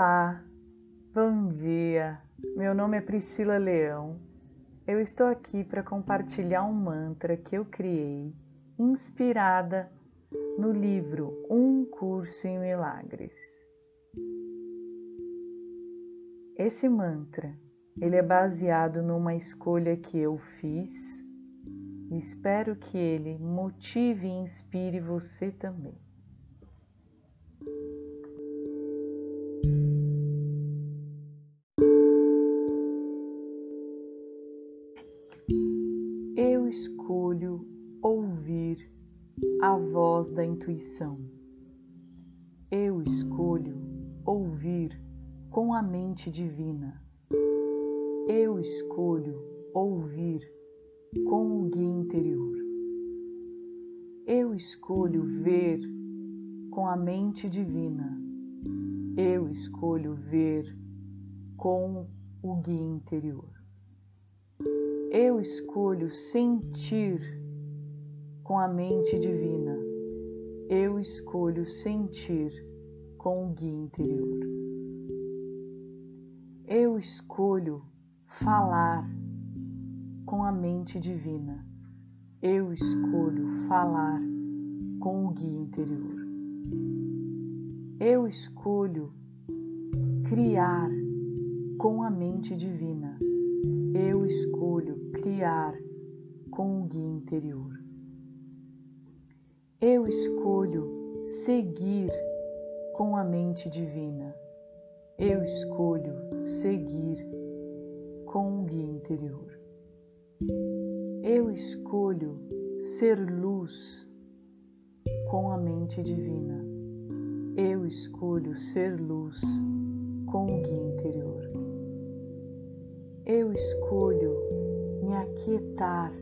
Olá, bom dia. Meu nome é Priscila Leão. Eu estou aqui para compartilhar um mantra que eu criei, inspirada no livro Um Curso em Milagres. Esse mantra, ele é baseado numa escolha que eu fiz e espero que ele motive e inspire você também. Voz da intuição. Eu escolho ouvir com a mente divina. Eu escolho ouvir com o guia interior. Eu escolho ver com a mente divina. Eu escolho ver com o guia interior. Eu escolho sentir com a mente divina. Eu escolho sentir com o guia interior. Eu escolho falar com a mente divina. Eu escolho falar com o guia interior. Eu escolho criar com a mente divina. Eu escolho criar com o guia interior. Eu escolho seguir com a mente divina. Eu escolho seguir com o guia interior. Eu escolho ser luz com a mente divina. Eu escolho ser luz com o guia interior. Eu escolho me aquietar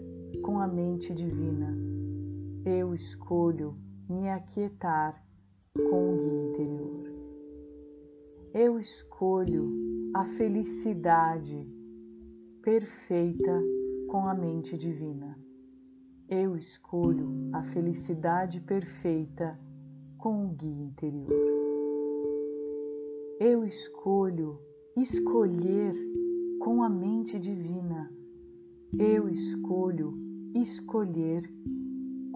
com a mente divina. Eu escolho me aquietar com o guia interior. Eu escolho a felicidade perfeita com a mente divina. Eu escolho a felicidade perfeita com o guia interior. Eu escolho escolher com a mente divina. Eu escolho escolher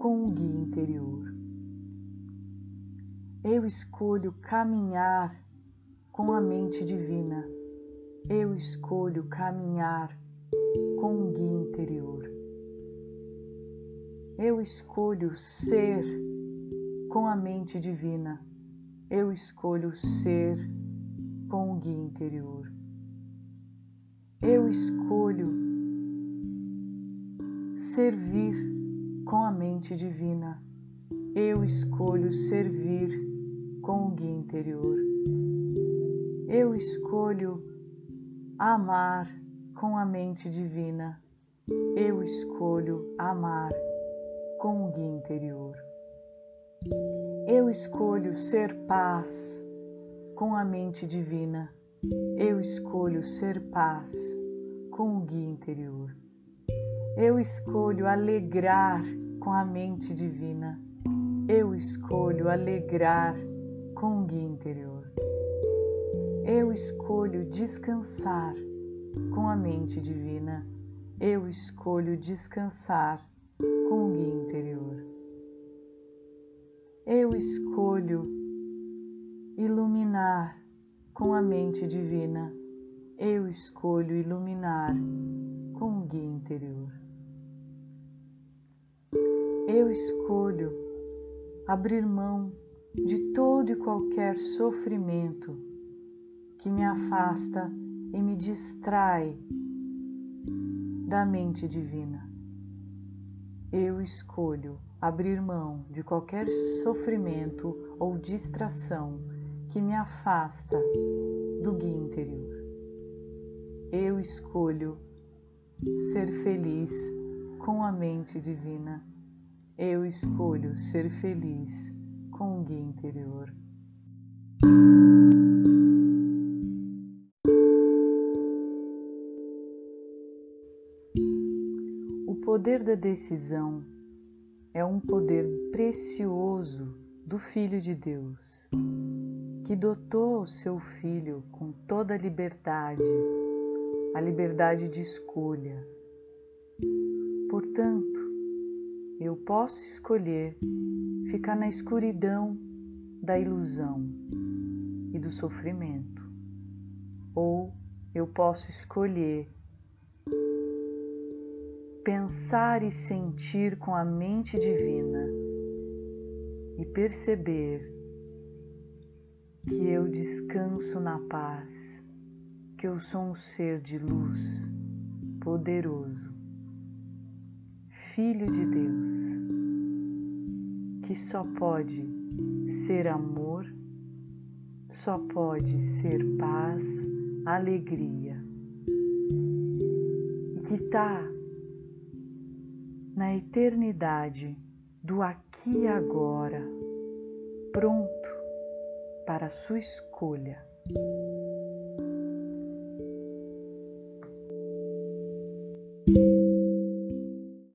com o guia interior. Eu escolho caminhar com a mente divina. Eu escolho caminhar com o guia interior. Eu escolho ser com a mente divina. Eu escolho ser com o guia interior. Eu escolho servir com a mente divina. Eu escolho servir com o guia interior. Eu escolho amar com a mente divina. Eu escolho amar com o guia interior. Eu escolho ser paz com a mente divina. Eu escolho ser paz com o guia interior. Eu escolho alegrar com a mente divina. Eu escolho alegrar com o guia interior. Eu escolho descansar com a mente divina. Eu escolho descansar com o guia interior. Eu escolho iluminar com a mente divina. Eu escolho iluminar com o guia interior. Eu escolho abrir mão de todo e qualquer sofrimento que me afasta e me distrai da mente divina. Eu escolho abrir mão de qualquer sofrimento ou distração que me afasta do guia interior. Eu escolho ser feliz com a mente divina. Eu escolho ser feliz com o guia interior. O poder da decisão é um poder precioso do Filho de Deus que dotou o seu filho com toda a liberdade, a liberdade de escolha. Portanto, eu posso escolher ficar na escuridão da ilusão e do sofrimento, ou eu posso escolher pensar e sentir com a mente divina e perceber que eu descanso na paz, que eu sou um ser de luz poderoso, Filho de Deus, que só pode ser amor, só pode ser paz, alegria, e que está na eternidade do aqui e agora, pronto para a sua escolha.